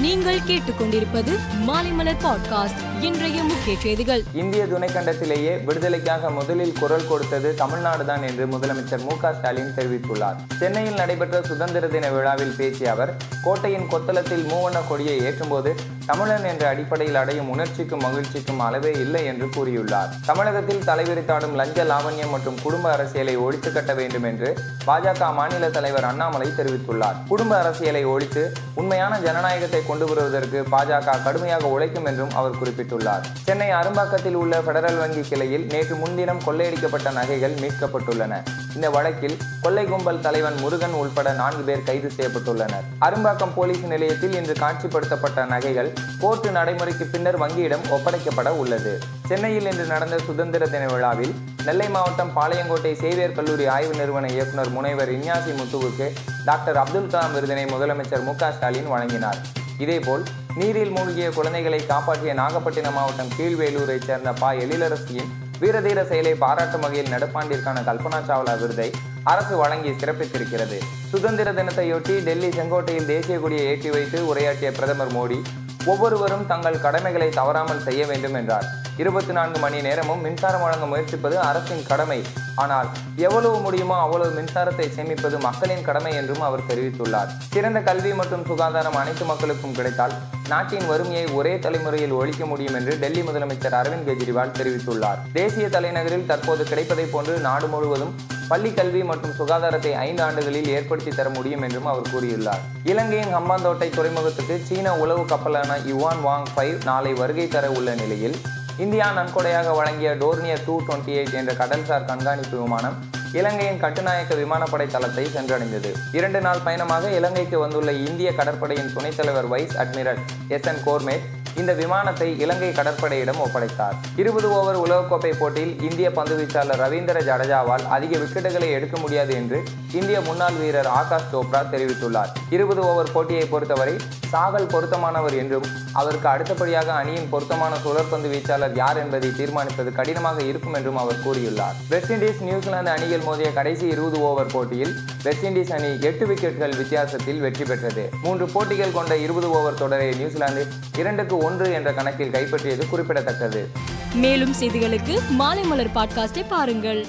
நீங்கள் கேட்டுக்கொண்டிருப்பது மாலைமலர் பாட்காஸ்ட் இன்றைய முக்கிய செய்திகள். இந்திய துணைக்கண்டத்திலேயே விடுதலைக்காக முதலில் குரல் கொடுத்தது தமிழ்நாடு தான் என்று முதலமைச்சர் மு ஸ்டாலின் தெரிவித்துள்ளார். சென்னையில் நடைபெற்ற சுதந்திர தின விழாவில் பேசிய அவர் கோட்டையின் கொத்தளத்தில் மூவண்ண கொடியை ஏற்றும்போது தமிழன் என்ற அடிப்படையில் அடையும் உணர்ச்சிக்கும் மகிழ்ச்சிக்கும் அளவே இல்லை என்று கூறியுள்ளார். தமிழகத்தில் தலைவிரித்தாடும் லஞ்ச லாவண்யம் மற்றும் குடும்ப அரசியலை ஒழித்து கட்ட வேண்டும் என்று பாஜக மாநில தலைவர் அண்ணாமலை தெரிவித்துள்ளார். குடும்ப அரசியலை ஒழித்து உண்மையான ஜனநாயகத்தை கொண்டு வருவதற்கு பாஜக கடுமையாக உழைக்கும் என்றும் அவர் குறிப்பிட்டுள்ளார். சென்னை அரும்பாக்கத்தில் உள்ள பெடரல் வங்கி கிளையில் நேற்று முன்தினம் கொள்ளையடிக்கப்பட்ட நகைகள் மீட்கப்பட்டுள்ளன. இந்த வழக்கில் கொள்ளை கும்பல் தலைவன் முருகன் உள்பட நான்கு பேர் கைது செய்யப்பட்டுள்ளனர். அரும்பாக்கம் போலீஸ் நிலையத்தில் இன்று காட்சிப்படுத்தப்பட்ட நகைகள் கோர்ட்டு நடைமுறைக்கு பின்னர் வங்கியிடம் ஒப்படைக்கப்பட உள்ளது. சென்னையில் இன்று நடந்த சுதந்திர தின விழாவில் நெல்லை மாவட்டம் பாளையங்கோட்டை சேவியர் கல்லூரி ஆய்வு நிறுவன இயக்குனர் முனைவர் இன்யாசி முத்துவுக்கு டாக்டர் அப்துல் கலாம் விருதினை முதலமைச்சர் மு ஸ்டாலின் வழங்கினார். இதேபோல் நீரில் மூழ்கிய குழந்தைகளை காப்பாற்றிய நாகப்பட்டினம் மாவட்டம் கீழ்வேலூரைச் சேர்ந்த பா எழிலரசியின் வீரதீர செயலை பாராட்டும் வகையில் நடப்பாண்டிற்கான கல்பனா சாவ்லா விருதை அரசு வழங்கி சிறப்பித்திருக்கிறது. சுதந்திர தினத்தையொட்டி டெல்லி செங்கோட்டையில் தேசிய கொடியை ஏற்றி வைத்து உரையாற்றிய பிரதமர் மோடி ஒவ்வொருவரும் தங்கள் கடமைகளை தவறாமல் செய்ய வேண்டும் என்றார். இருபத்தி நான்கு மணி நேரமும் மின்சாரம் வழங்க முயற்சிப்பது அரசின் கடமை. ஆனால் எவ்வளவு முடியுமோ அவ்வளவு மின்சாரத்தை சேமிப்பது மக்களின் கடமை என்றும் அவர் தெரிவித்துள்ளார். சிறந்த கல்வி மற்றும் சுகாதாரம் அனைத்து மக்களுக்கும் கிடைத்தால் நாட்டின் வறுமையை ஒரே தலைமுறையில் ஒழிக்க முடியும் என்று டெல்லி முதலமைச்சர் அரவிந்த் கெஜ்ரிவால் தெரிவித்துள்ளார். தேசிய தலைநகரில் தற்போது கிடைப்பதை போன்று நாடு முழுவதும் பள்ளி கல்வி மற்றும் சுகாதாரத்தை ஐந்து ஆண்டுகளில் ஏற்படுத்தி தர முடியும் என்றும் அவர் கூறியுள்ளார். இலங்கையின் ஹம்பாந்தோட்டை துறைமுகத்துக்கு சீன உளவு கப்பலான யுவான் வாங் ஃபைவ் நாளை வருகை தர உள்ள நிலையில் இந்தியா நன்கொடையாக வழங்கிய டோர்னியர் டூ டுவெண்ட்டி எயிட் என்ற கடல்சார் கண்காணிப்பு விமானம் இலங்கையின் கட்டுநாயக்க விமானப்படை தளத்தை சென்றடைந்தது. இரண்டு நாள் பயணமாக இலங்கைக்கு வந்துள்ள இந்திய கடற்படையின் துணைத் தலைவர் vice admiral S N Ghormade இந்த விமானத்தை இலங்கை கடற்படையிடம் ஒப்படைத்தார். இருபது ஓவர் உலகக்கோப்பை போட்டியில் இந்திய பந்துவீச்சாளர் ரவீந்திர ஜடேஜாவால் அதிக விக்கெட்டுகளை எடுக்க முடியாது என்று இந்திய முன்னாள் வீரர் ஆகாஷ் சோப்ரா தெரிவித்துள்ளார். இருபது ஓவர் போட்டியை பொறுத்தவரை சாகல் பொருத்தமானவர் என்றும் அவருக்கு அடுத்தபடியாக அணியின் பொருத்தமான சுழற்பந்து வீச்சாளர் யார் என்பதை தீர்மானிப்பது கடினமாக இருக்கும் என்றும் அவர் கூறியுள்ளார். வெஸ்ட் இண்டீஸ் நியூசிலாந்து அணியில் மோதிய கடைசி இருபது ஓவர் போட்டியில் வெஸ்ட் இண்டீஸ் அணி எட்டு விக்கெட்டுகள் வித்தியாசத்தில் வெற்றி பெற்றது. மூன்று போட்டிகள் கொண்ட இருபது ஓவர் தொடரை நியூசிலாந்து இரண்டுக்கு ஒன்று என்ற கணக்கில் கைப்பற்றியது குறிப்பிடத்தக்கது. மேலும் செய்திகளுக்கு மாலை மலர் பாட்காஸ்டை பாருங்கள்.